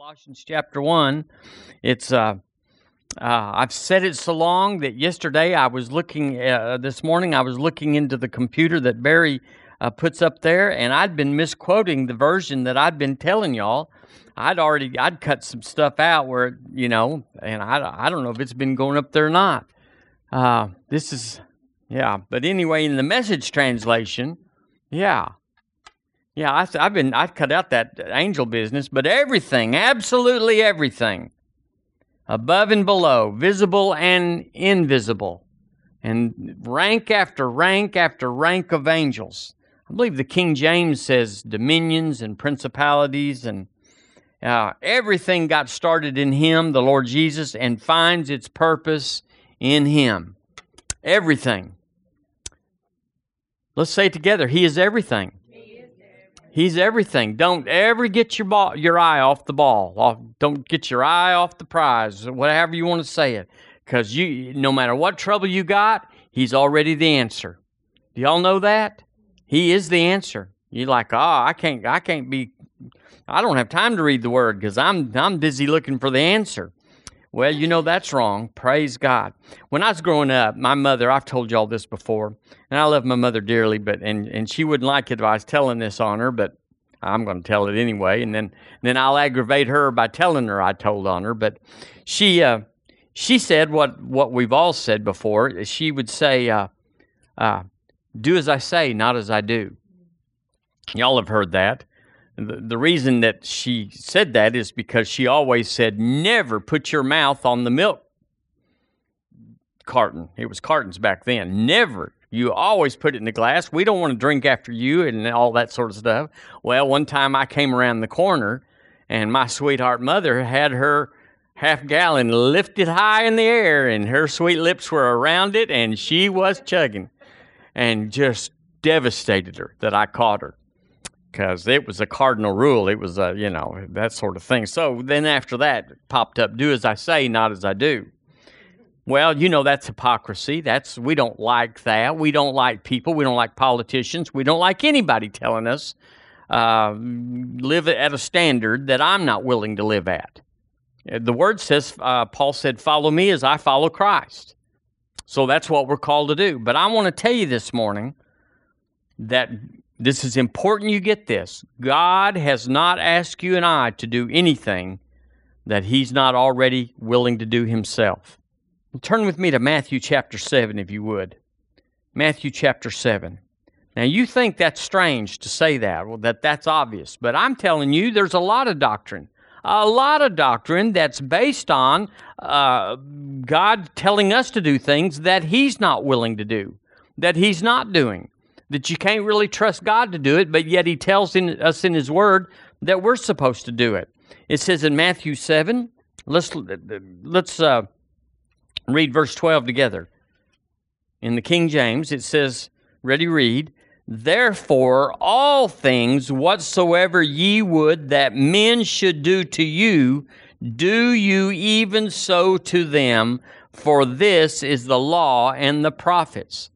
Colossians chapter 1. It's uh, uh, I've said it so long that yesterday I was looking uh, this morning I was looking into the computer that Barry uh, puts up there and I'd been misquoting the version that I'd been telling y'all. I'd already I'd cut some stuff out where you know, and I I don't know if it's been going up there or not. Uh, this is yeah, but anyway, in the message translation, yeah, yeah, I, have been I've cut out that angel business, but everything, absolutely everything, above and below, visible and invisible, and rank after rank after rank of angels. I believe the King James says dominions and principalities and uh, everything got started in Him, the Lord Jesus, and finds its purpose in Him. Everything. Let's say together. He is everything. He's everything. Don't ever get your ball, your eye off the ball. Don't get your eye off the prize, whatever you want to say it. Because you, no matter what trouble you got, he's already the answer. Do y'all know that? He is the answer. You're like, oh, I can't, I can't be, I don't have time to read the word because I'm, I'm busy looking for the answer. Well, you know that's wrong. Praise God. When I was growing up, my mother, I've told y'all this before, and I love my mother dearly, but and, and she wouldn't like it if I was telling this on her, but I'm going to tell it anyway, and then then I'll aggravate her by telling her I told on her. But she uh, she said what what we've all said before. She would say, uh, uh, "Do as I say, not as I do." Y'all have heard that. The, the reason that she said that is because she always said, never put your mouth on the milk carton. It was cartons back then. Never. You always put it in the glass. We don't want to drink after you and all that sort of stuff. Well, one time I came around the corner and my sweetheart mother had her half gallon lifted high in the air and her sweet lips were around it and she was chugging and just devastated her that I caught her because it was a cardinal rule. It was a, you know, that sort of thing. So then after that popped up, do as I say, not as I do. Well, you know, that's hypocrisy. That's, we don't like that. We don't like people. We don't like politicians. We don't like anybody telling us uh, live at a standard that I'm not willing to live at. The word says, uh, Paul said, follow me as I follow Christ. So that's what we're called to do. But I want to tell you this morning that this is important you get this. God has not asked you and I to do anything that He's not already willing to do Himself. Turn with me to Matthew chapter 7, if you would. Matthew chapter 7. Now, you think that's strange to say that, well, that that's obvious, but I'm telling you, there's a lot of doctrine. A lot of doctrine that's based on uh, God telling us to do things that He's not willing to do, that He's not doing that you can't really trust God to do it, but yet He tells in, us in His Word that we're supposed to do it. It says in Matthew 7, let's, let's uh, read verse 12 together. In the King James, it says, ready, read, Therefore, all things whatsoever ye would that men should do to you, do you even so to them, for this is the law and the prophets.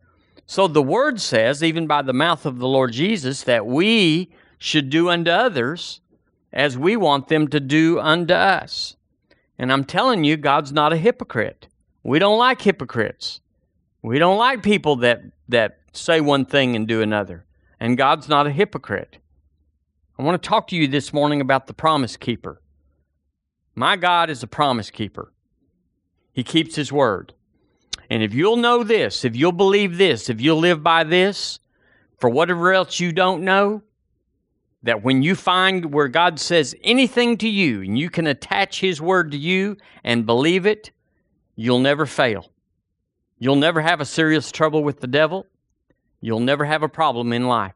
So the word says, even by the mouth of the Lord Jesus, that we should do unto others as we want them to do unto us. And I'm telling you, God's not a hypocrite. We don't like hypocrites. We don't like people that, that say one thing and do another. And God's not a hypocrite. I want to talk to you this morning about the promise keeper. My God is a promise keeper. He keeps his word. And if you'll know this, if you'll believe this, if you'll live by this, for whatever else you don't know, that when you find where God says anything to you and you can attach His word to you and believe it, you'll never fail. You'll never have a serious trouble with the devil. You'll never have a problem in life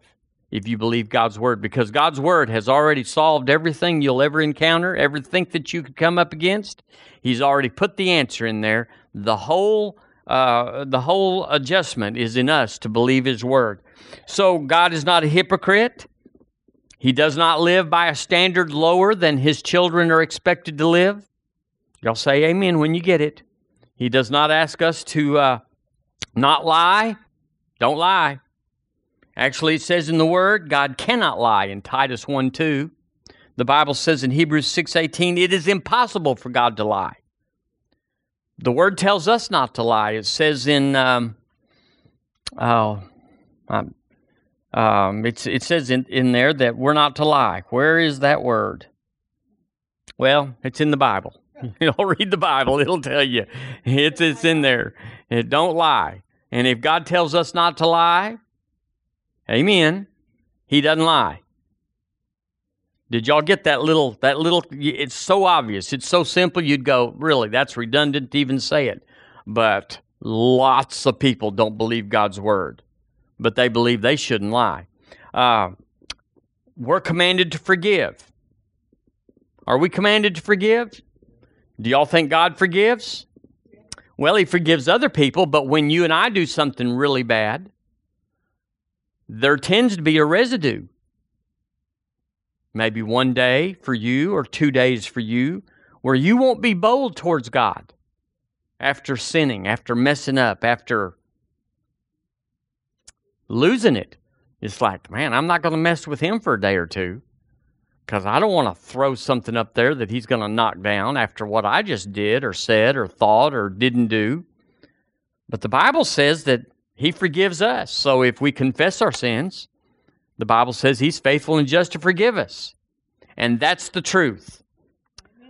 if you believe God's word because God's word has already solved everything you'll ever encounter, everything that you could come up against. He's already put the answer in there. The whole uh, the whole adjustment is in us to believe His word. So God is not a hypocrite. He does not live by a standard lower than His children are expected to live. Y'all say amen when you get it. He does not ask us to uh, not lie. Don't lie. Actually, it says in the Word, God cannot lie in Titus 1 2. The Bible says in Hebrews 6:18, it is impossible for God to lie. The Word tells us not to lie. It says in um, oh, um, um, it's, it says in, in there that we're not to lie. Where is that word? Well, it's in the Bible. You know, read the Bible; it'll tell you. It's it's in there. It don't lie. And if God tells us not to lie, Amen. He doesn't lie. Did y'all get that little that little it's so obvious. It's so simple you'd go, "Really? That's redundant to even say it." But lots of people don't believe God's word, but they believe they shouldn't lie. Uh, we're commanded to forgive. Are we commanded to forgive? Do y'all think God forgives? Well, He forgives other people, but when you and I do something really bad, there tends to be a residue. Maybe one day for you or two days for you, where you won't be bold towards God after sinning, after messing up, after losing it. It's like, man, I'm not going to mess with him for a day or two because I don't want to throw something up there that he's going to knock down after what I just did or said or thought or didn't do. But the Bible says that he forgives us. So if we confess our sins, the Bible says he's faithful and just to forgive us. And that's the truth.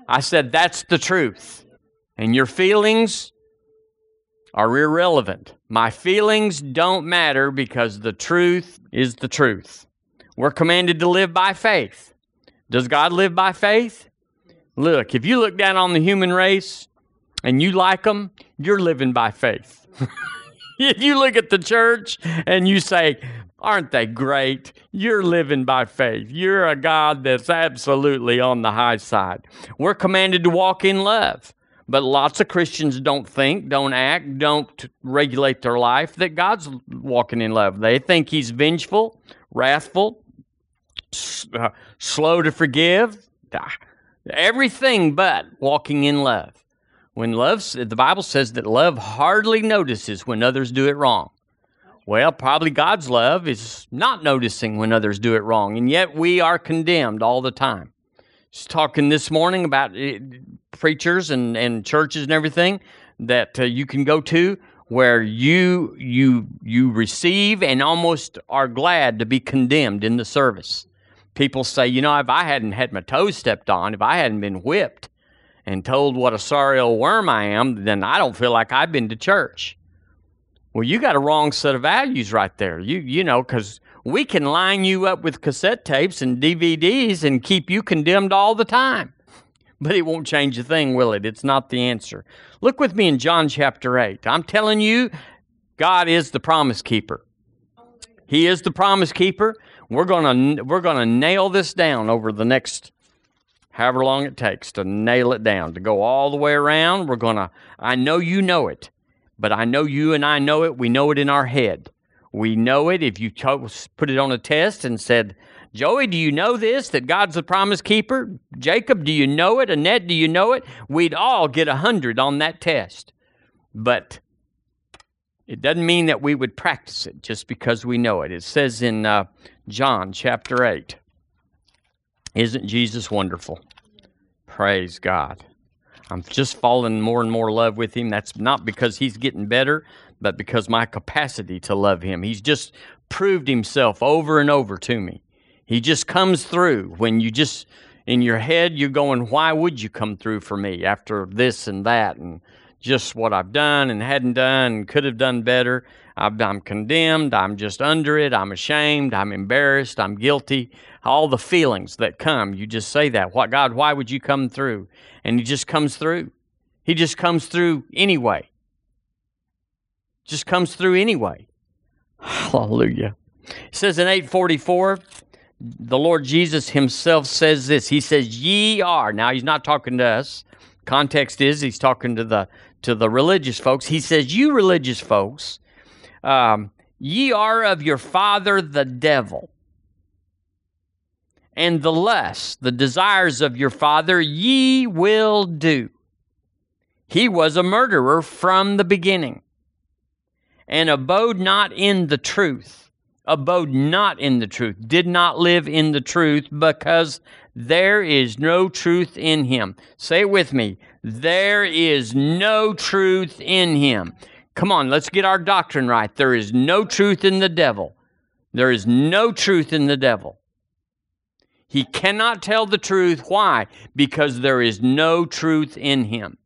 I said that's the truth. And your feelings are irrelevant. My feelings don't matter because the truth is the truth. We're commanded to live by faith. Does God live by faith? Look, if you look down on the human race and you like them, you're living by faith. if you look at the church and you say, Aren't they great? You're living by faith. You're a God that's absolutely on the high side. We're commanded to walk in love. But lots of Christians don't think, don't act, don't regulate their life that God's walking in love. They think He's vengeful, wrathful, uh, slow to forgive, everything but walking in love. When love, the Bible says that love hardly notices when others do it wrong. Well, probably God's love is not noticing when others do it wrong, and yet we are condemned all the time. Just talking this morning about uh, preachers and, and churches and everything that uh, you can go to where you you you receive and almost are glad to be condemned in the service people say, you know, if I hadn't had my toes stepped on, if I hadn't been whipped and told what a sorry old worm I am, then I don't feel like I've been to church. Well, you got a wrong set of values right there. You you know, because we can line you up with cassette tapes and DVDs and keep you condemned all the time. But it won't change a thing, will it? It's not the answer. Look with me in John chapter 8. I'm telling you, God is the promise keeper. He is the promise keeper. We're gonna we're gonna nail this down over the next however long it takes to nail it down to go all the way around. We're gonna. I know you know it, but I know you and I know it. We know it in our head. We know it. If you put it on a test and said, Joey, do you know this? That God's the promise keeper? Jacob, do you know it? Annette, do you know it? We'd all get a hundred on that test. But it doesn't mean that we would practice it just because we know it. It says in uh, John chapter 8. Isn't Jesus wonderful? Praise God. I'm just falling more and more in love with him. That's not because he's getting better, but because my capacity to love him. He's just proved himself over and over to me. He just comes through when you just in your head you're going, "Why would you come through for me after this and that and just what I've done and hadn't done and could have done better?" I'm condemned. I'm just under it. I'm ashamed. I'm embarrassed. I'm guilty. All the feelings that come, you just say that. What God? Why would you come through? And He just comes through. He just comes through anyway. Just comes through anyway. Hallelujah. It says in 844, the Lord Jesus Himself says this. He says, "Ye are." Now He's not talking to us. Context is He's talking to the to the religious folks. He says, "You religious folks." Um, ye are of your father the devil. And the lust, the desires of your father, ye will do. He was a murderer from the beginning, and abode not in the truth, abode not in the truth, did not live in the truth, because There is no truth in him. Say it with me. There is no truth in him. Come on, let's get our doctrine right. There is no truth in the devil. There is no truth in the devil. He cannot tell the truth. Why? Because there is no truth in him.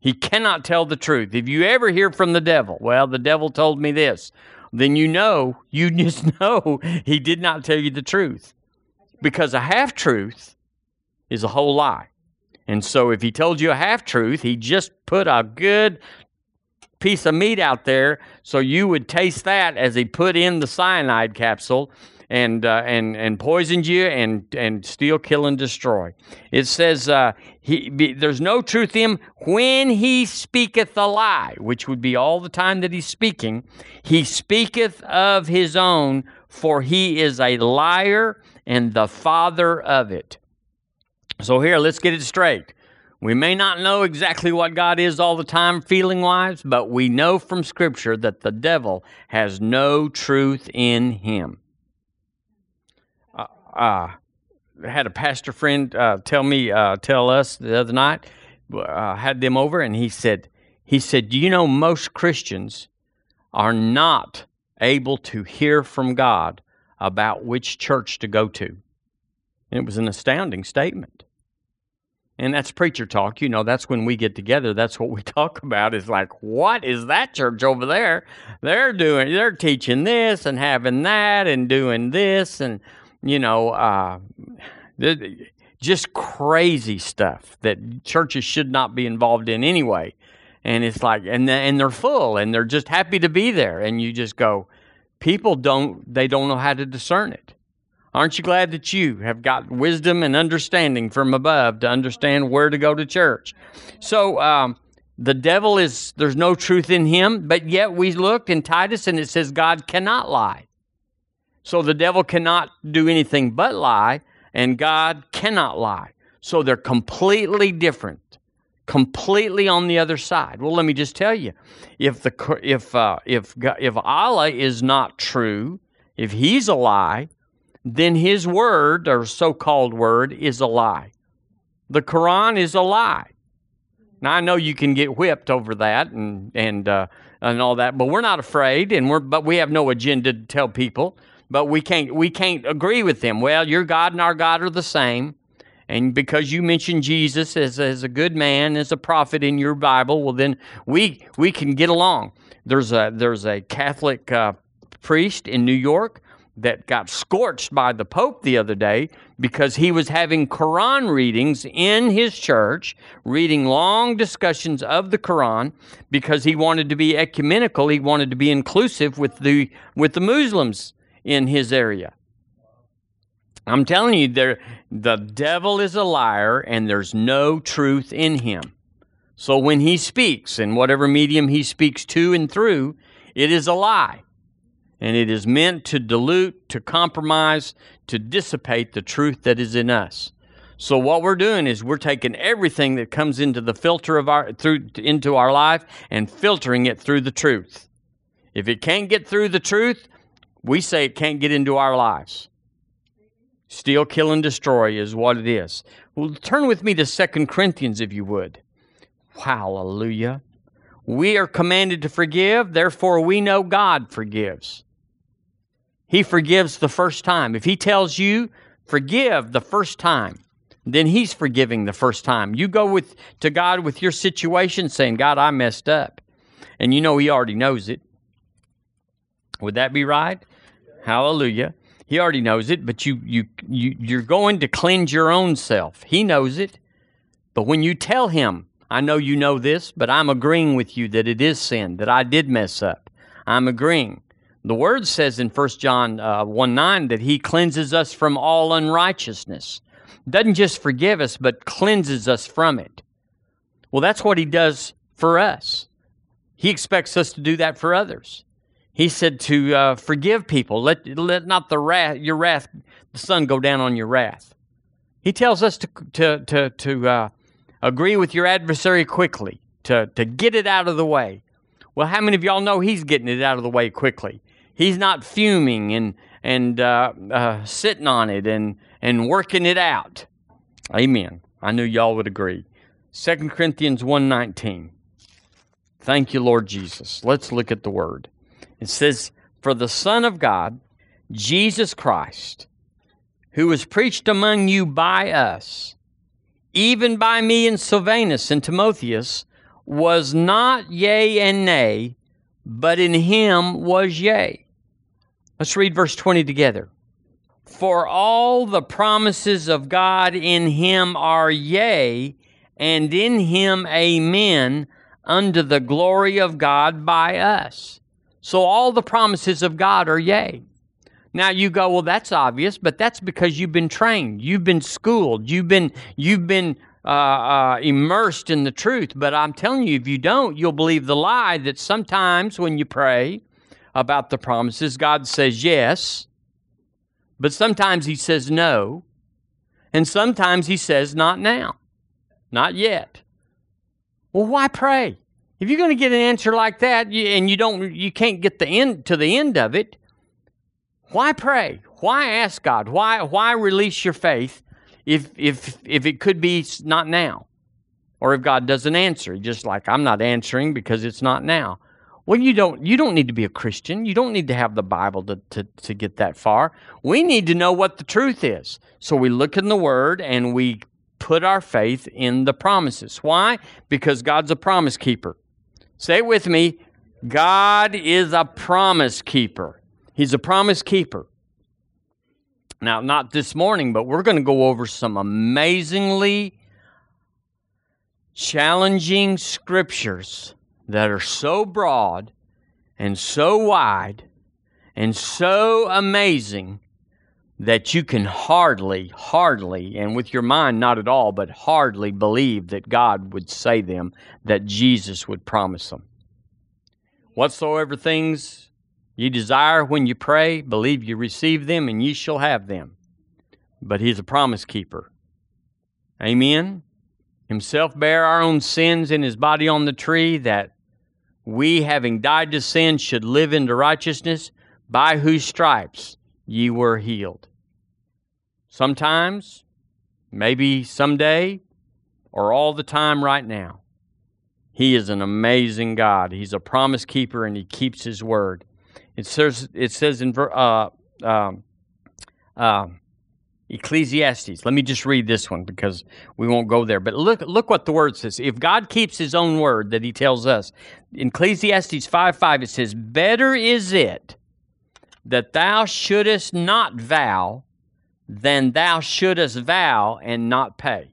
He cannot tell the truth. If you ever hear from the devil, well, the devil told me this, then you know, you just know he did not tell you the truth. Because a half truth is a whole lie. And so if he told you a half truth, he just put a good piece of meat out there so you would taste that as he put in the cyanide capsule and uh, and and poisoned you and and steal, kill, and destroy. It says uh, he be, there's no truth in him when he speaketh a lie, which would be all the time that he's speaking. He speaketh of his own, for he is a liar and the father of it. So here, let's get it straight. We may not know exactly what God is all the time, feeling wise, but we know from Scripture that the devil has no truth in him. Uh, uh, I had a pastor friend uh, tell me, uh, tell us the other night. I had them over, and he said, he said, "Do you know most Christians are not able to hear from God about which church to go to?" And it was an astounding statement and that's preacher talk. You know, that's when we get together. That's what we talk about. Is like, what is that church over there? They're doing, they're teaching this and having that and doing this and you know, uh, just crazy stuff that churches should not be involved in anyway. And it's like, and and they're full and they're just happy to be there. And you just go, people don't, they don't know how to discern it. Aren't you glad that you have got wisdom and understanding from above to understand where to go to church? So, um, the devil is, there's no truth in him, but yet we looked in Titus and it says God cannot lie. So the devil cannot do anything but lie, and God cannot lie. So they're completely different, completely on the other side. Well, let me just tell you, if the if uh, if if Allah is not true, if He's a lie, then his word, or so called word, is a lie. The Quran is a lie. Now I know you can get whipped over that and and uh, and all that, but we're not afraid, and we're but we have no agenda to tell people. But we can't we can't agree with them. Well, your God and our God are the same, and because you mentioned Jesus as, as a good man, as a prophet in your Bible, well then we we can get along. There's a there's a Catholic uh, priest in New York that got scorched by the Pope the other day because he was having Quran readings in his church, reading long discussions of the Quran because he wanted to be ecumenical, he wanted to be inclusive with the with the Muslims in his area. I'm telling you, there the devil is a liar and there's no truth in him. So when he speaks, in whatever medium he speaks to and through, it is a lie and it is meant to dilute, to compromise, to dissipate the truth that is in us. So what we're doing is we're taking everything that comes into the filter of our through into our life and filtering it through the truth. If it can't get through the truth, we say it can't get into our lives. Steal, kill, and destroy is what it is. Well, turn with me to Second Corinthians, if you would. Hallelujah. We are commanded to forgive, therefore we know God forgives. He forgives the first time. If He tells you, forgive the first time, then He's forgiving the first time. You go with to God with your situation saying, God, I messed up. And you know He already knows it. Would that be right? Hallelujah. He already knows it, but you you you you're going to cleanse your own self. He knows it. But when you tell him, I know you know this, but I'm agreeing with you that it is sin, that I did mess up. I'm agreeing. The word says in 1 John uh, 1 9 that he cleanses us from all unrighteousness. Doesn't just forgive us, but cleanses us from it. Well, that's what he does for us. He expects us to do that for others. He said to uh, forgive people. Let, let not the wrath, your wrath, the sun go down on your wrath. He tells us to, to, to, to uh, agree with your adversary quickly, to, to get it out of the way. Well, how many of y'all know he's getting it out of the way quickly? He's not fuming and and uh, uh, sitting on it and and working it out. Amen. I knew y'all would agree. 2 Corinthians 1:19. Thank you, Lord Jesus. Let's look at the word. It says, "For the Son of God, Jesus Christ, who was preached among you by us, even by me and Silvanus and Timotheus, was not yea and nay, but in him was yea. Let's read verse 20 together. For all the promises of God in him are yea, and in him amen, unto the glory of God by us. So all the promises of God are yea. Now you go, well, that's obvious, but that's because you've been trained, you've been schooled, you've been you've been uh, uh, immersed in the truth. But I'm telling you, if you don't, you'll believe the lie that sometimes when you pray about the promises, God says yes, but sometimes He says no, and sometimes He says not now, not yet. Well, why pray? If you're going to get an answer like that, and you don't, you can't get the end to the end of it. Why pray? Why ask God? Why why release your faith if if if it could be not now, or if God doesn't answer? Just like I'm not answering because it's not now. Well, you don't you don't need to be a Christian. You don't need to have the Bible to, to, to get that far. We need to know what the truth is. So we look in the Word and we put our faith in the promises. Why? Because God's a promise keeper. Say it with me. God is a promise keeper. He's a promise keeper. Now, not this morning, but we're going to go over some amazingly challenging scriptures that are so broad and so wide and so amazing that you can hardly, hardly, and with your mind not at all, but hardly believe that God would say them, that Jesus would promise them. Whatsoever things ye desire when you pray, believe you receive them, and ye shall have them. But He's a promise keeper. Amen. Himself bare our own sins in His body on the tree, that we, having died to sin, should live into righteousness, by whose stripes ye were healed. Sometimes, maybe someday, or all the time right now. He is an amazing God. He's a promise keeper and he keeps his word. It says, it says in uh, um, uh, Ecclesiastes. Let me just read this one because we won't go there. But look, look what the word says. If God keeps his own word that he tells us, in Ecclesiastes 5 5, it says, Better is it that thou shouldest not vow than thou shouldest vow and not pay.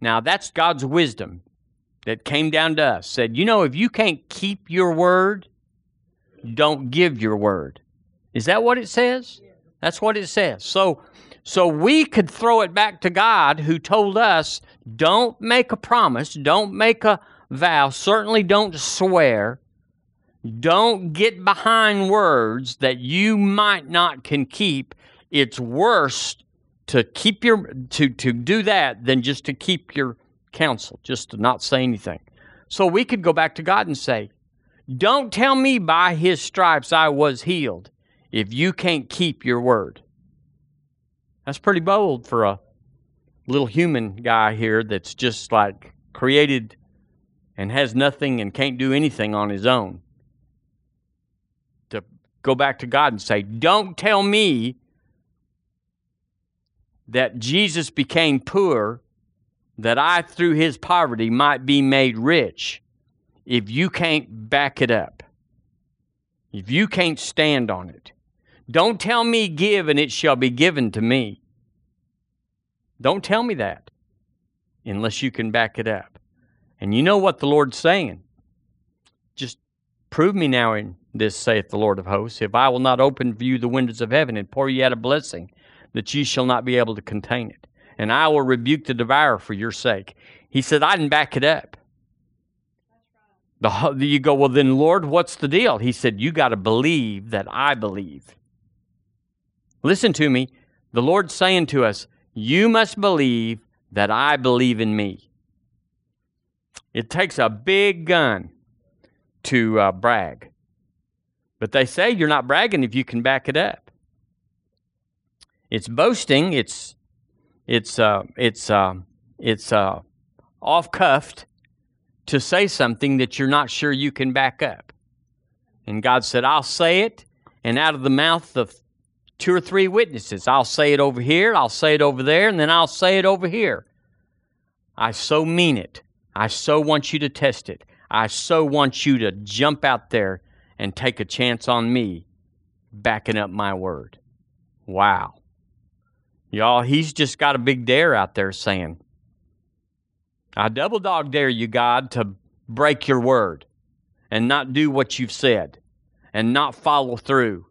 Now, that's God's wisdom that came down to us. Said, you know, if you can't keep your word, don't give your word. Is that what it says? That's what it says. So, so we could throw it back to God who told us, don't make a promise, don't make a vow, certainly don't swear, don't get behind words that you might not can keep. It's worse to keep your to to do that than just to keep your counsel, just to not say anything. So we could go back to God and say, "Don't tell me by his stripes I was healed if you can't keep your word." That's pretty bold for a little human guy here that's just like created and has nothing and can't do anything on his own. To go back to God and say, Don't tell me that Jesus became poor that I, through his poverty, might be made rich if you can't back it up, if you can't stand on it. Don't tell me, give, and it shall be given to me. Don't tell me that unless you can back it up. And you know what the Lord's saying. Just prove me now in this, saith the Lord of hosts, if I will not open for you the windows of heaven and pour you out a blessing that ye shall not be able to contain it. And I will rebuke the devourer for your sake. He said, I didn't back it up. The, you go, well, then, Lord, what's the deal? He said, You got to believe that I believe. Listen to me. The Lord's saying to us, You must believe that I believe in me. It takes a big gun to uh, brag. But they say you're not bragging if you can back it up. It's boasting. It's it's uh, it's uh, it's uh, off cuffed to say something that you're not sure you can back up. And God said, "I'll say it, and out of the mouth of two or three witnesses, I'll say it over here, I'll say it over there, and then I'll say it over here." I so mean it. I so want you to test it. I so want you to jump out there and take a chance on me backing up my word. Wow. Y'all, he's just got a big dare out there saying, I double dog dare you, God, to break your word and not do what you've said and not follow through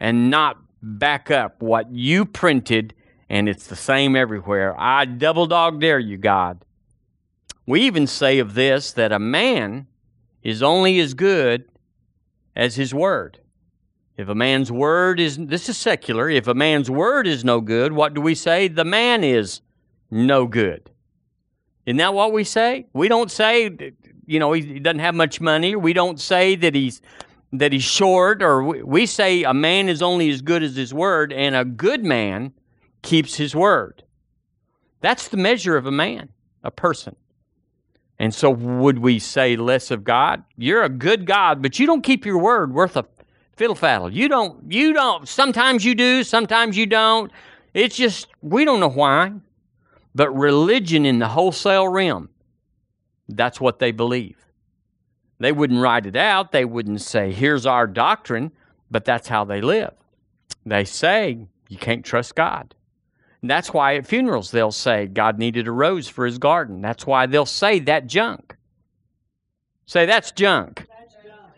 and not back up what you printed, and it's the same everywhere. I double dog dare you, God. We even say of this that a man is only as good as his word. If a man's word is, this is secular, if a man's word is no good, what do we say? The man is no good. Isn't that what we say? We don't say, you know, he doesn't have much money. We don't say that he's that he's short, or we, say a man is only as good as his word, and a good man keeps his word. That's the measure of a man, a person. And so, would we say less of God? You're a good God, but you don't keep your word worth a fiddle faddle. You don't, you don't, sometimes you do, sometimes you don't. It's just, we don't know why. But religion in the wholesale realm, that's what they believe. They wouldn't write it out, they wouldn't say, here's our doctrine, but that's how they live. They say, you can't trust God. And that's why at funerals they'll say God needed a rose for his garden. That's why they'll say that junk. Say that's junk.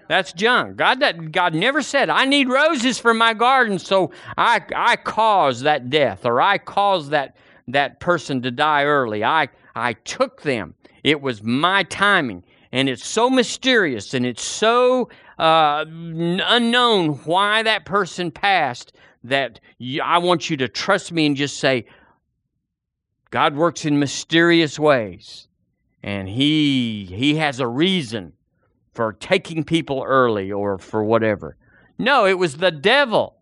That's junk. God, that, God never said, I need roses for my garden, so I, I caused that death or I caused that, that person to die early. I, I took them. It was my timing. And it's so mysterious and it's so uh, unknown why that person passed that I want you to trust me and just say, God works in mysterious ways, and He He has a reason for taking people early or for whatever. No, it was the devil.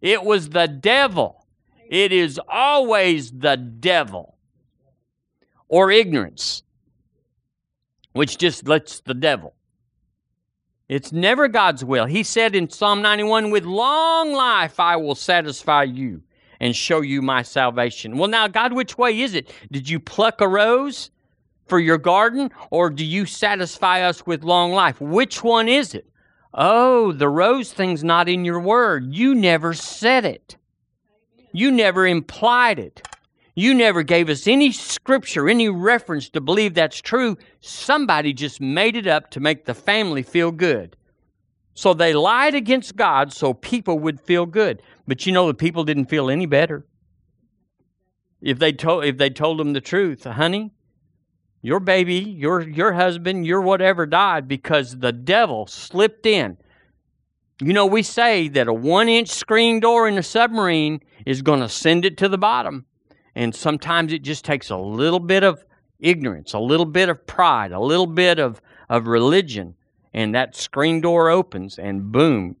It was the devil. It is always the devil or ignorance, which just lets the devil. It's never God's will. He said in Psalm 91, With long life I will satisfy you and show you my salvation. Well, now, God, which way is it? Did you pluck a rose for your garden, or do you satisfy us with long life? Which one is it? Oh, the rose thing's not in your word. You never said it, you never implied it. You never gave us any scripture, any reference to believe that's true. Somebody just made it up to make the family feel good. So they lied against God so people would feel good. But you know the people didn't feel any better. If they told if they told them the truth, honey, your baby, your your husband, your whatever died because the devil slipped in. You know, we say that a one inch screen door in a submarine is going to send it to the bottom. And sometimes it just takes a little bit of ignorance, a little bit of pride, a little bit of, of religion, and that screen door opens and boom.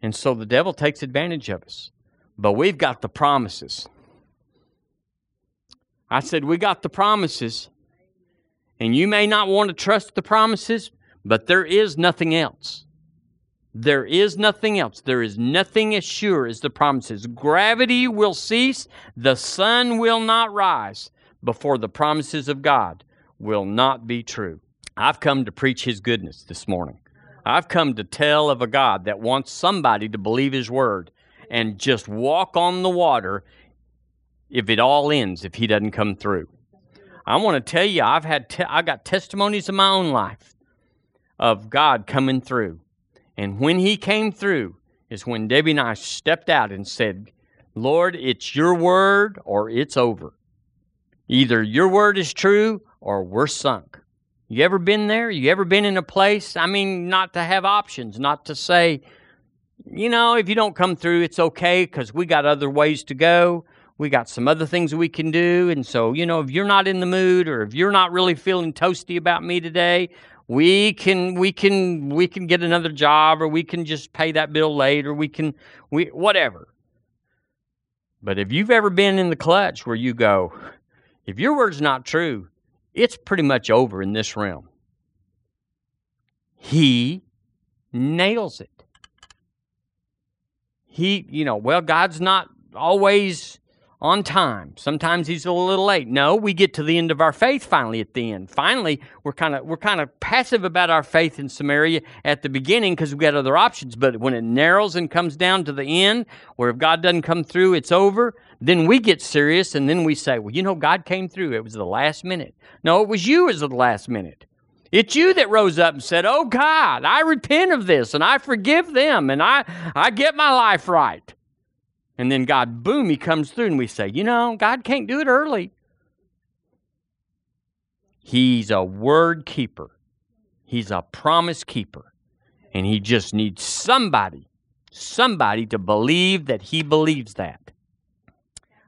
And so the devil takes advantage of us. But we've got the promises. I said, We got the promises. And you may not want to trust the promises, but there is nothing else. There is nothing else. There is nothing as sure as the promises. Gravity will cease, the sun will not rise before the promises of God will not be true. I've come to preach His goodness this morning. I've come to tell of a God that wants somebody to believe His word and just walk on the water if it all ends, if He doesn't come through. I want to tell you, I've had te- I got testimonies in my own life of God coming through and when he came through, is when Debbie and I stepped out and said, Lord, it's your word or it's over. Either your word is true or we're sunk. You ever been there? You ever been in a place? I mean, not to have options, not to say, you know, if you don't come through, it's okay because we got other ways to go. We got some other things we can do. And so, you know, if you're not in the mood or if you're not really feeling toasty about me today, we can we can we can get another job or we can just pay that bill late or we can we whatever But if you've ever been in the clutch where you go, if your word's not true, it's pretty much over in this realm. He nails it. He, you know, well, God's not always on time. Sometimes he's a little late. No, we get to the end of our faith finally at the end. Finally, we're kind of we're kind of passive about our faith in Samaria at the beginning because we've got other options. But when it narrows and comes down to the end, where if God doesn't come through, it's over. Then we get serious and then we say, well, you know, God came through. It was the last minute. No, it was you as the last minute. It's you that rose up and said, Oh God, I repent of this and I forgive them and I, I get my life right. And then God, boom, He comes through, and we say, you know, God can't do it early. He's a word keeper, He's a promise keeper. And He just needs somebody, somebody to believe that He believes that.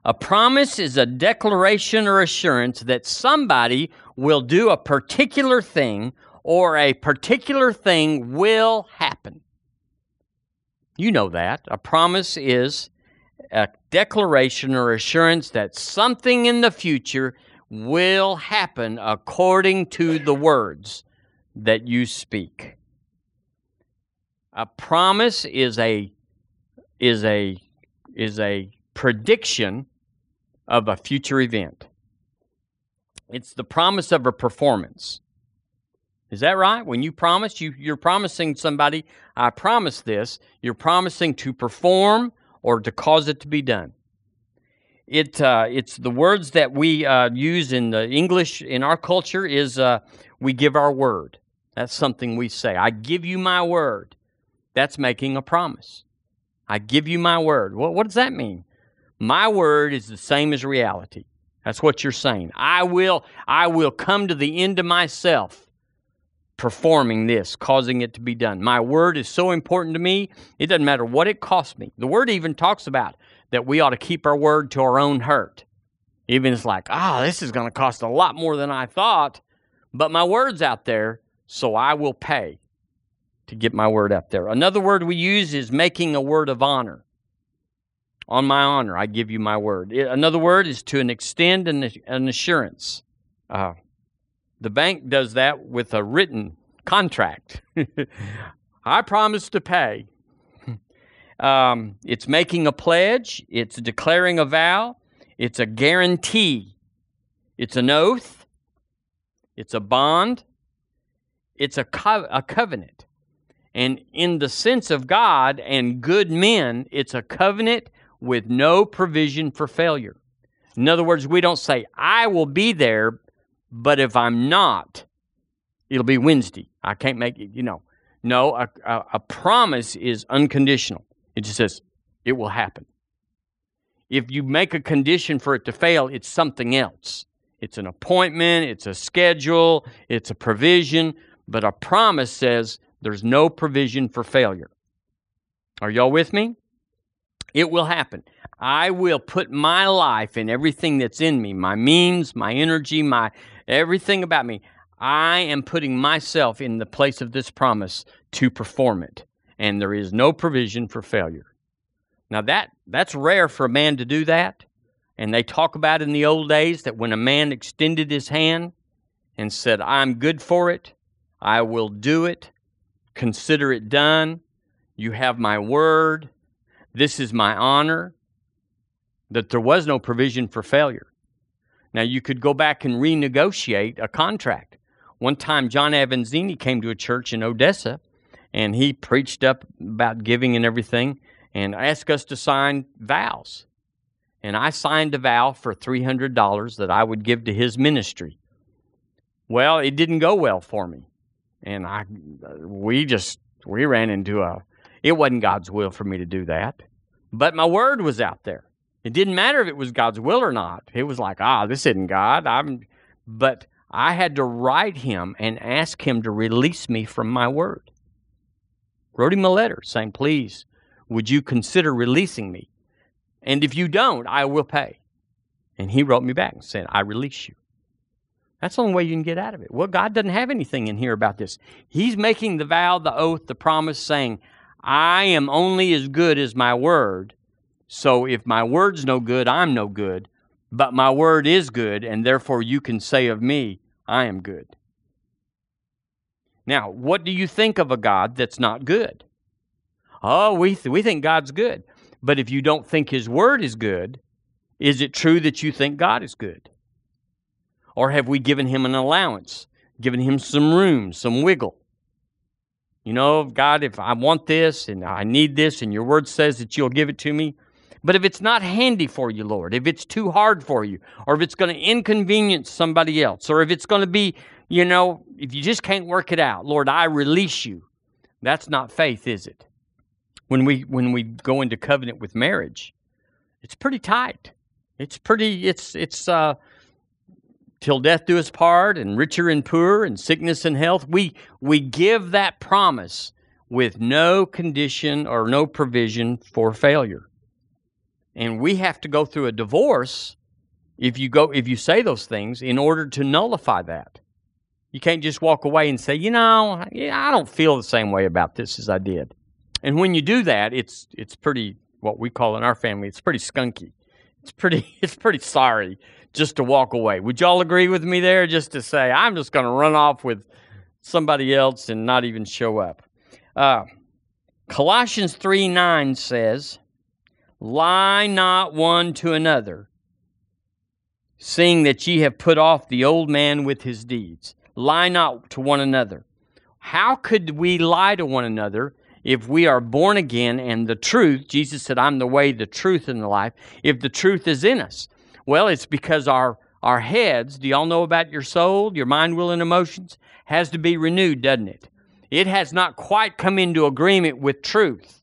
A promise is a declaration or assurance that somebody will do a particular thing or a particular thing will happen. You know that. A promise is a declaration or assurance that something in the future will happen according to the words that you speak. A promise is a is a is a prediction of a future event. It's the promise of a performance. Is that right? When you promise, you, you're promising somebody, I promise this, you're promising to perform or to cause it to be done. It, uh, it's the words that we uh, use in the English in our culture is uh, we give our word. That's something we say. I give you my word. That's making a promise. I give you my word. Well, what does that mean? My word is the same as reality. That's what you're saying. I will, I will come to the end of myself performing this, causing it to be done. My word is so important to me, it doesn't matter what it costs me. The word even talks about that we ought to keep our word to our own hurt. Even it's like, ah, oh, this is going to cost a lot more than I thought, but my word's out there, so I will pay to get my word out there. Another word we use is making a word of honor. On my honor, I give you my word. Another word is to an extend an assurance. Uh, the bank does that with a written contract. I promise to pay. Um, it's making a pledge, it's declaring a vow, it's a guarantee, it's an oath, it's a bond, it's a, co- a covenant. And in the sense of God and good men, it's a covenant with no provision for failure. In other words, we don't say, I will be there, but if I'm not, it'll be Wednesday. I can't make it, you know. No, a, a, a promise is unconditional. It just says it will happen. If you make a condition for it to fail, it's something else. It's an appointment, it's a schedule, it's a provision, but a promise says there's no provision for failure. Are y'all with me? It will happen. I will put my life and everything that's in me, my means, my energy, my everything about me. I am putting myself in the place of this promise to perform it, and there is no provision for failure. Now that that's rare for a man to do that, and they talk about in the old days that when a man extended his hand and said, "I'm good for it. I will do it. Consider it done. You have my word. This is my honor." that there was no provision for failure. Now, you could go back and renegotiate a contract. One time, John Avanzini came to a church in Odessa and he preached up about giving and everything and asked us to sign vows. And I signed a vow for $300 that I would give to his ministry. Well, it didn't go well for me. And I we just we ran into a it wasn't God's will for me to do that. But my word was out there. It didn't matter if it was God's will or not. It was like, ah, this isn't God. I'm, but I had to write him and ask him to release me from my word. Wrote him a letter saying, please, would you consider releasing me? And if you don't, I will pay. And he wrote me back and said, I release you. That's the only way you can get out of it. Well, God doesn't have anything in here about this. He's making the vow, the oath, the promise, saying, I am only as good as my word, So if my word's no good, I'm no good. But my word is good, and therefore you can say of me, I am good. Now, what do you think of a God that's not good? Oh, we, th- we think God's good. But if you don't think His Word is good, is it true that you think God is good? Or have we given Him an allowance, given Him some room, some wiggle? You know, God, if I want this and I need this and your Word says that you'll give it to me, but if it's not handy for you, Lord, if it's too hard for you, or if it's going to inconvenience somebody else, or if it's going to be, you know, if you just can't work it out, Lord, I release you. That's not faith, is it? When we when we go into covenant with marriage, it's pretty tight. It's pretty it's it's uh till death do us part and richer and poorer and sickness and health. We we give that promise with no condition or no provision for failure and we have to go through a divorce if you go if you say those things in order to nullify that. You can't just walk away and say you know i don't feel the same way about this as i did. And when you do that it's it's pretty what we call in our family it's pretty skunky. It's pretty it's pretty sorry just to walk away. Would y'all agree with me there? Just to say i'm just going to run off with somebody else and not even show up. Uh, colossians 3 9 says Lie not one to another, seeing that ye have put off the old man with his deeds. Lie not to one another. How could we lie to one another if we are born again and the truth, Jesus said, I'm the way, the truth, and the life, if the truth is in us? Well, it's because our our heads, do y'all know about your soul, your mind, will, and emotions, has to be renewed, doesn't it? It has not quite come into agreement with truth.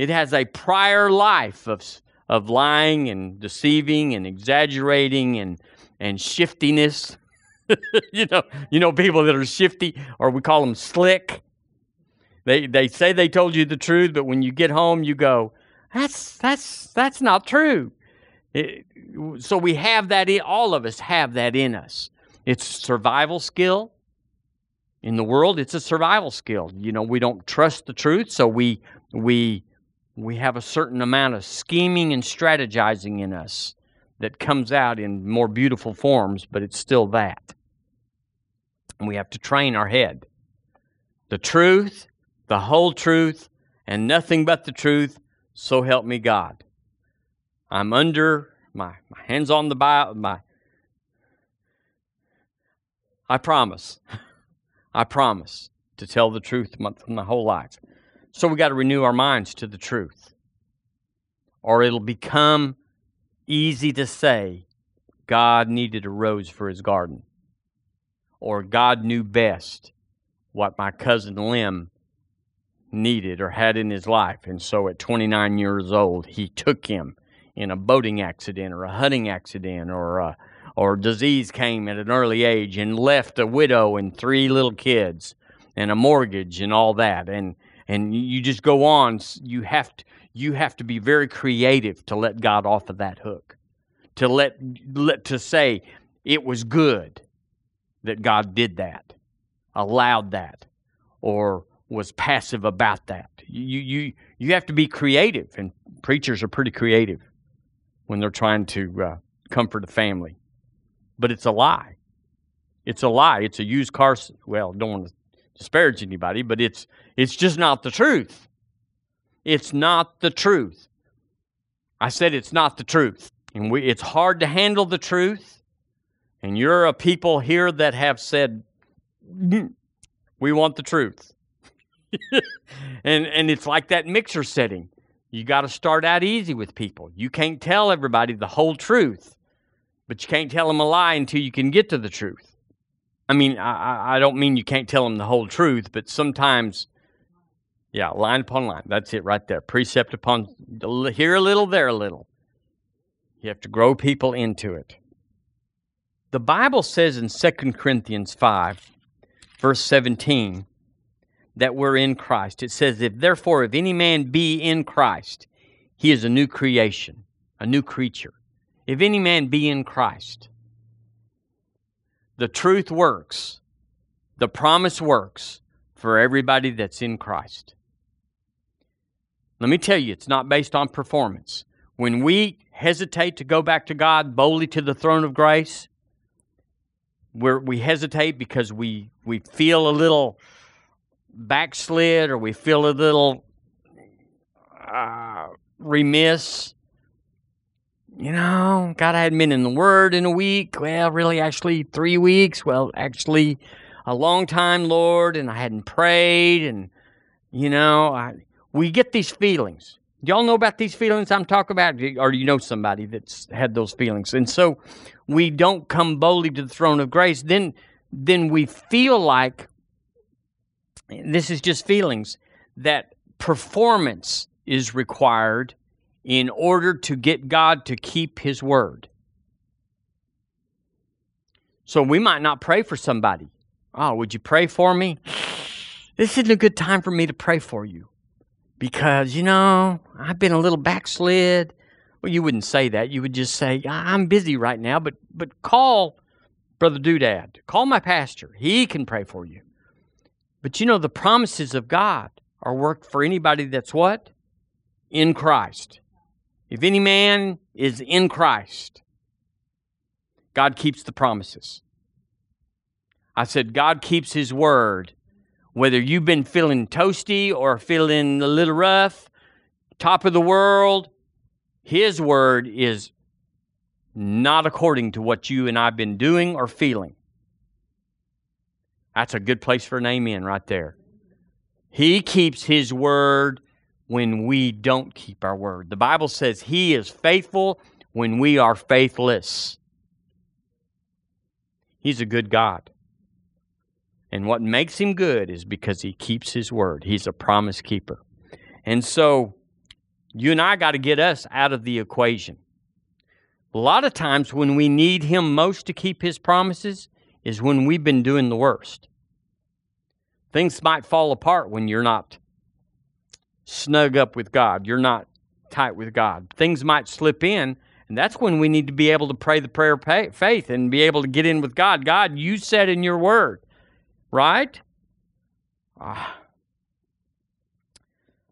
It has a prior life of, of lying and deceiving and exaggerating and, and shiftiness. you know, you know people that are shifty, or we call them slick. They they say they told you the truth, but when you get home, you go, "That's that's that's not true." It, so we have that. In, all of us have that in us. It's survival skill. In the world, it's a survival skill. You know, we don't trust the truth, so we we we have a certain amount of scheming and strategizing in us that comes out in more beautiful forms, but it's still that. And we have to train our head. The truth, the whole truth, and nothing but the truth, so help me God. I'm under my, my hands on the Bible, my I promise. I promise to tell the truth my, my whole life. So we got to renew our minds to the truth. Or it'll become easy to say God needed a rose for his garden. Or God knew best what my cousin Lim needed or had in his life. And so at 29 years old, he took him in a boating accident or a hunting accident or a, or disease came at an early age and left a widow and three little kids and a mortgage and all that. And and you just go on you have to you have to be very creative to let God off of that hook. To let, let to say it was good that God did that allowed that or was passive about that. You you you have to be creative and preachers are pretty creative when they're trying to uh, comfort a family. But it's a lie. It's a lie. It's a used car well don't want to disparage anybody, but it's it's just not the truth. It's not the truth. I said it's not the truth. And we, it's hard to handle the truth. And you're a people here that have said, mm, we want the truth. and, and it's like that mixer setting. You got to start out easy with people. You can't tell everybody the whole truth, but you can't tell them a lie until you can get to the truth. I mean, I, I don't mean you can't tell them the whole truth, but sometimes, yeah, line upon line. That's it right there. Precept upon here a little, there a little. You have to grow people into it. The Bible says in 2 Corinthians 5, verse 17, that we're in Christ. It says, If therefore, if any man be in Christ, he is a new creation, a new creature. If any man be in Christ, the truth works, the promise works for everybody that's in Christ. Let me tell you, it's not based on performance. when we hesitate to go back to God boldly to the throne of grace, where we hesitate because we we feel a little backslid or we feel a little uh, remiss. You know, God, I hadn't been in the Word in a week. Well, really, actually, three weeks. Well, actually, a long time, Lord, and I hadn't prayed. And, you know, I, we get these feelings. Y'all know about these feelings I'm talking about? Or you know somebody that's had those feelings? And so we don't come boldly to the throne of grace. Then, then we feel like this is just feelings that performance is required in order to get God to keep his word. So we might not pray for somebody. Oh, would you pray for me? This isn't a good time for me to pray for you because, you know, I've been a little backslid. Well, you wouldn't say that. You would just say, I'm busy right now, but, but call Brother Doodad. Call my pastor. He can pray for you. But you know, the promises of God are worked for anybody that's what? In Christ. If any man is in Christ, God keeps the promises. I said, God keeps His word. Whether you've been feeling toasty or feeling a little rough, top of the world, His word is not according to what you and I've been doing or feeling. That's a good place for an amen right there. He keeps His word when we don't keep our word. The Bible says He is faithful when we are faithless. He's a good God. And what makes him good is because he keeps his word. He's a promise keeper. And so you and I got to get us out of the equation. A lot of times when we need him most to keep his promises is when we've been doing the worst. Things might fall apart when you're not snug up with God. You're not tight with God. Things might slip in, and that's when we need to be able to pray the prayer of faith and be able to get in with God. God, you said in your word, right? Ah.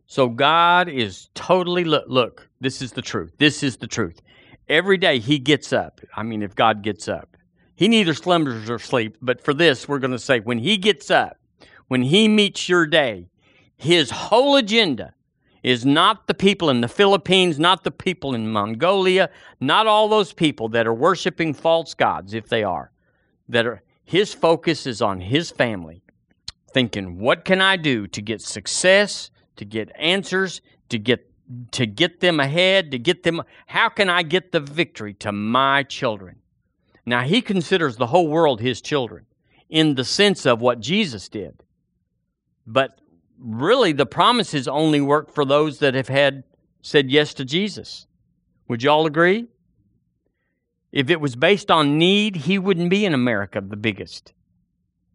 So God is totally look, look, this is the truth. This is the truth. Every day he gets up. I mean, if God gets up, he neither slumbers or sleeps. But for this, we're going to say when he gets up, when he meets your day, his whole agenda is not the people in the Philippines, not the people in Mongolia, not all those people that are worshiping false gods, if they are, that are his focus is on his family, thinking, what can I do to get success, to get answers, to get to get them ahead, to get them how can I get the victory to my children? Now he considers the whole world his children in the sense of what Jesus did. But really the promises only work for those that have had said yes to Jesus. Would you all agree? If it was based on need, he wouldn't be in America the biggest.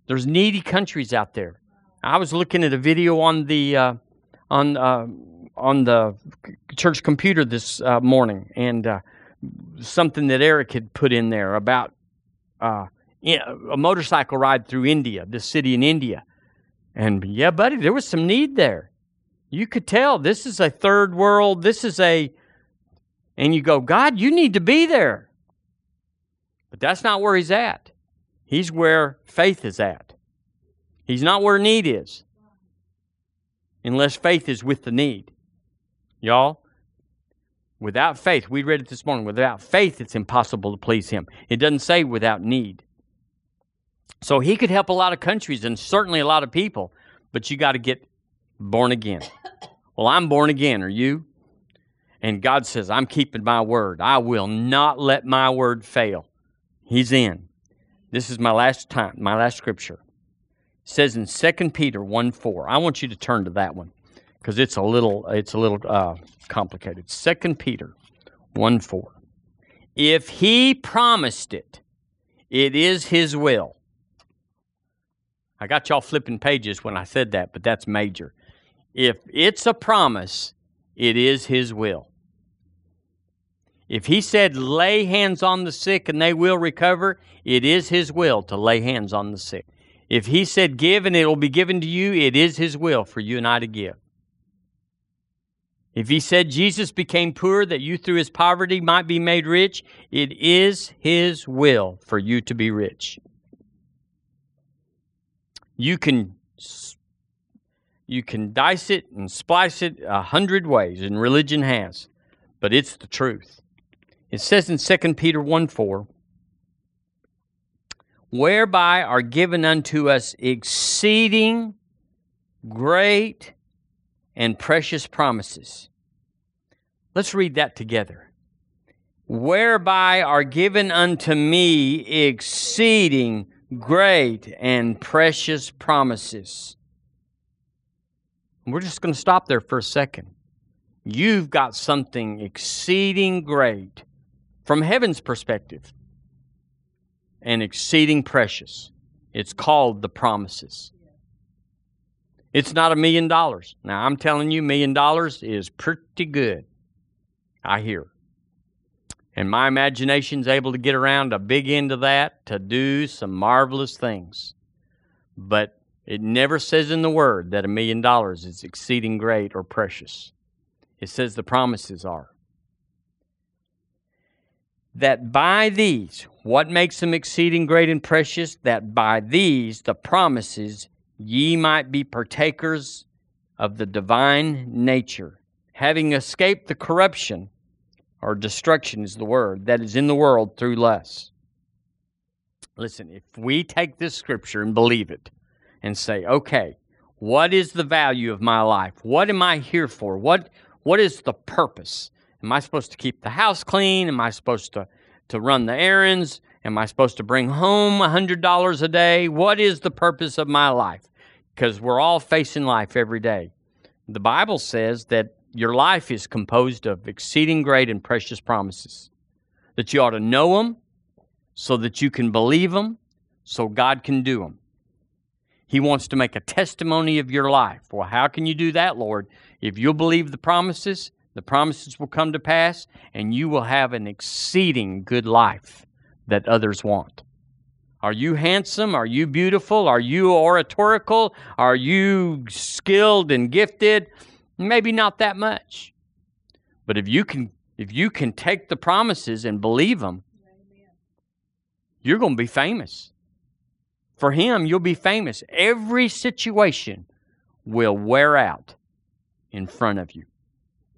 There's needy countries out there. I was looking at a video on the uh, on uh, on the church computer this uh, morning, and uh, something that Eric had put in there about uh, a motorcycle ride through India, this city in India, and yeah, buddy, there was some need there. You could tell this is a third world. This is a, and you go, God, you need to be there. But that's not where he's at. He's where faith is at. He's not where need is. Unless faith is with the need. Y'all, without faith, we read it this morning, without faith, it's impossible to please him. It doesn't say without need. So he could help a lot of countries and certainly a lot of people, but you got to get born again. Well, I'm born again. Are you? And God says, I'm keeping my word. I will not let my word fail. He's in. This is my last time, my last scripture. It says in 2 Peter 1 4. I want you to turn to that one because it's a little it's a little uh, complicated. 2 Peter 1 4. If he promised it, it is his will. I got y'all flipping pages when I said that, but that's major. If it's a promise, it is his will. If he said, lay hands on the sick and they will recover, it is his will to lay hands on the sick. If he said, give and it will be given to you, it is his will for you and I to give. If he said Jesus became poor that you through his poverty might be made rich, it is his will for you to be rich. You can you can dice it and splice it a hundred ways, and religion has, but it's the truth. It says in 2 Peter 1 4, whereby are given unto us exceeding great and precious promises. Let's read that together. Whereby are given unto me exceeding great and precious promises. We're just going to stop there for a second. You've got something exceeding great from heaven's perspective and exceeding precious. It's called the promises. It's not a million dollars. Now, I'm telling you, million dollars is pretty good. I hear. And my imagination's able to get around a big end of that to do some marvelous things. But it never says in the Word that a million dollars is exceeding great or precious. It says the promises are. That by these, what makes them exceeding great and precious? That by these, the promises, ye might be partakers of the divine nature, having escaped the corruption or destruction is the word that is in the world through lust. Listen, if we take this scripture and believe it and say, okay, what is the value of my life? What am I here for? What what is the purpose? Am I supposed to keep the house clean? Am I supposed to, to run the errands? Am I supposed to bring home a $100 a day? What is the purpose of my life? Because we're all facing life every day. The Bible says that your life is composed of exceeding great and precious promises, that you ought to know them so that you can believe them, so God can do them. He wants to make a testimony of your life. Well, how can you do that, Lord? If you'll believe the promises, the promises will come to pass, and you will have an exceeding good life that others want. Are you handsome? Are you beautiful? Are you oratorical? Are you skilled and gifted? Maybe not that much. But if you can if you can take the promises and believe them, you're going to be famous. For him, you'll be famous. Every situation will wear out in front of you.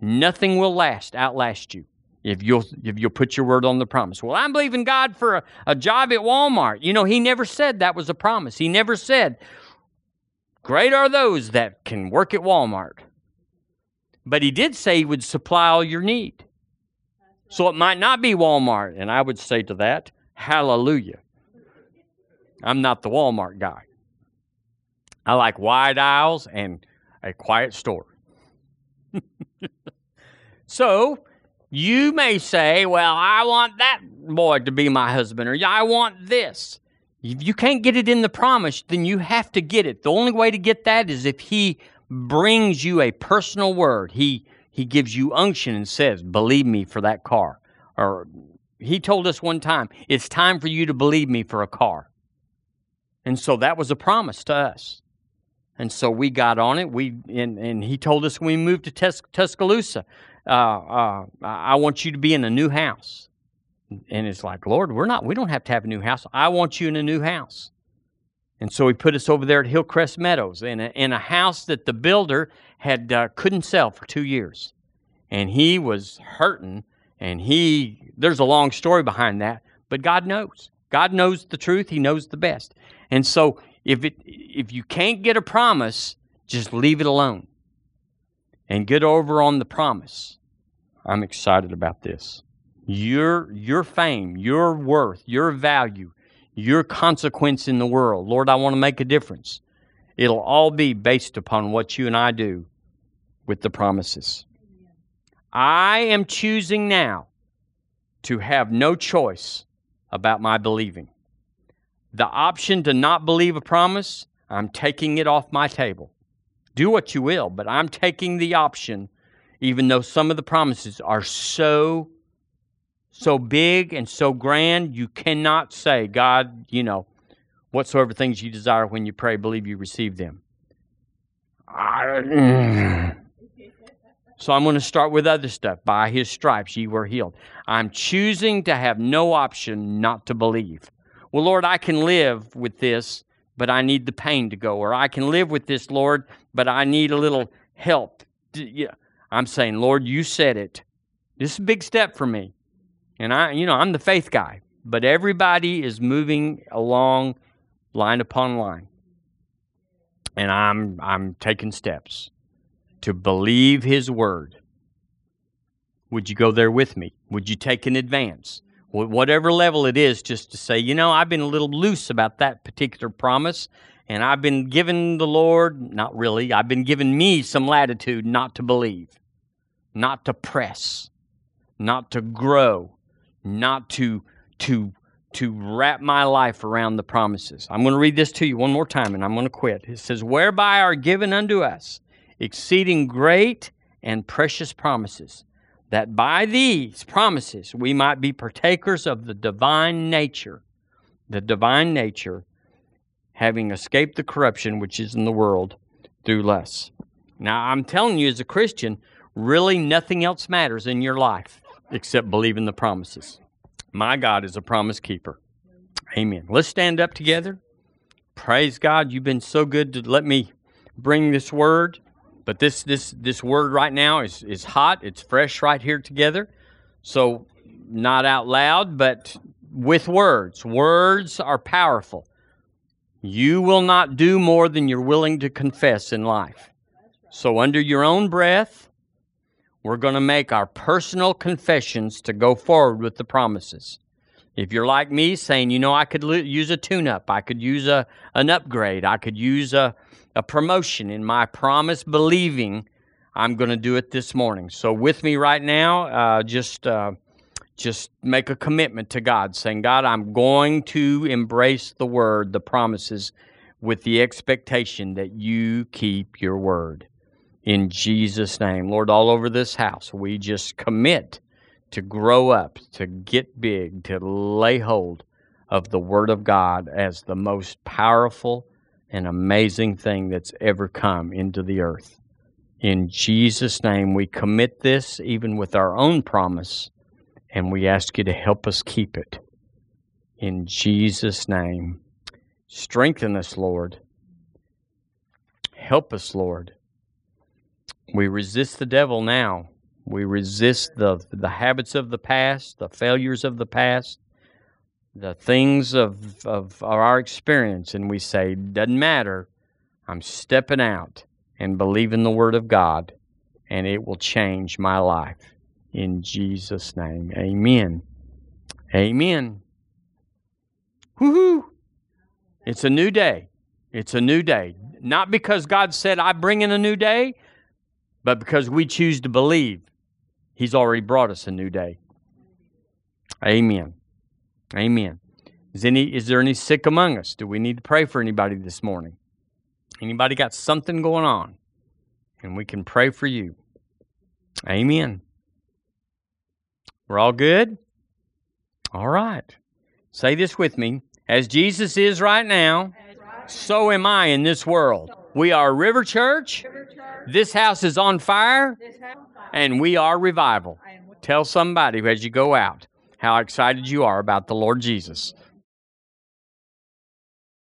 Nothing will last, outlast you if you'll if you'll put your word on the promise. Well, I'm believing God for a, a job at Walmart. You know, he never said that was a promise. He never said, Great are those that can work at Walmart. But he did say he would supply all your need. So it might not be Walmart. And I would say to that, hallelujah. I'm not the Walmart guy. I like wide aisles and a quiet store. so you may say, well, I want that boy to be my husband, or I want this. If you can't get it in the promise, then you have to get it. The only way to get that is if he brings you a personal word. He he gives you unction and says, "Believe me for that car." Or he told us one time, "It's time for you to believe me for a car." And so that was a promise to us. And so we got on it. We and, and he told us when we moved to Tus- Tuscaloosa, uh, uh, I want you to be in a new house. And it's like, Lord, we're not. We don't have to have a new house. I want you in a new house. And so he put us over there at Hillcrest Meadows in a, in a house that the builder had uh, couldn't sell for two years, and he was hurting. And he, there's a long story behind that, but God knows. God knows the truth. He knows the best. And so if it if you can't get a promise, just leave it alone and get over on the promise. I'm excited about this. Your your fame, your worth, your value your consequence in the world. Lord, I want to make a difference. It'll all be based upon what you and I do with the promises. I am choosing now to have no choice about my believing. The option to not believe a promise, I'm taking it off my table. Do what you will, but I'm taking the option, even though some of the promises are so so big and so grand, you cannot say, God, you know, whatsoever things you desire when you pray, believe you receive them. So I'm going to start with other stuff. By his stripes ye were healed. I'm choosing to have no option not to believe. Well, Lord, I can live with this, but I need the pain to go. Or I can live with this, Lord, but I need a little help. I'm saying, Lord, you said it. This is a big step for me. And I, you know, I'm the faith guy, but everybody is moving along line upon line. And I'm I'm taking steps to believe his word. Would you go there with me? Would you take an advance? Whatever level it is, just to say, you know, I've been a little loose about that particular promise, and I've been given the Lord, not really, I've been given me some latitude not to believe, not to press, not to grow, not to to to wrap my life around the promises. I'm going to read this to you one more time and I'm going to quit. It says, Whereby are given unto us exceeding great and precious promises, that by these promises we might be partakers of the divine nature, the divine nature, having escaped the corruption which is in the world through lust. Now, I'm telling you, as a Christian, really nothing else matters in your life except believing the promises. My God is a promise keeper. Amen. Let's stand up together. Praise God. You've been so good to let me bring this word. But this this this word right now is is hot. It's fresh right here together. So not out loud, but with words. Words are powerful. You will not do more than you're willing to confess in life. So under your own breath, we're going to make our personal confessions to go forward with the promises. If you're like me, saying, you know, I could use a tune up, I could use a, an upgrade, I could use a, a promotion in my promise, believing I'm going to do it this morning. So, with me right now, uh, just. Uh, just make a commitment to God, saying, God, I'm going to embrace the word, the promises, with the expectation that you keep your word in Jesus' name. Lord, all over this house, we just commit to grow up, to get big, to lay hold of the Word of God as the most powerful and amazing thing that's ever come into the earth. In Jesus' name, we commit this even with our own promise, and we ask you to help us keep it. In Jesus' name, strengthen us, Lord. Help us, Lord. We resist the devil now. We resist the, the habits of the past, the failures of the past, the things of, of our experience, and we say, doesn't matter. I'm stepping out and believing the Word of God, and it will change my life. In Jesus' name, amen. Amen. Woohoo! It's a new day. It's a new day. Not because God said, I bring in a new day, but because we choose to believe, He's already brought us a new day. Amen. Amen. Is any is there any sick among us? Do we need to pray for anybody this morning? Anybody got something going on? And we can pray for you. Amen. We're all good? All right. Say this with me. As Jesus is right now, so am I in this world. We are River Church. This house is on fire, and we are revival. Tell somebody as you go out how excited you are about the Lord Jesus.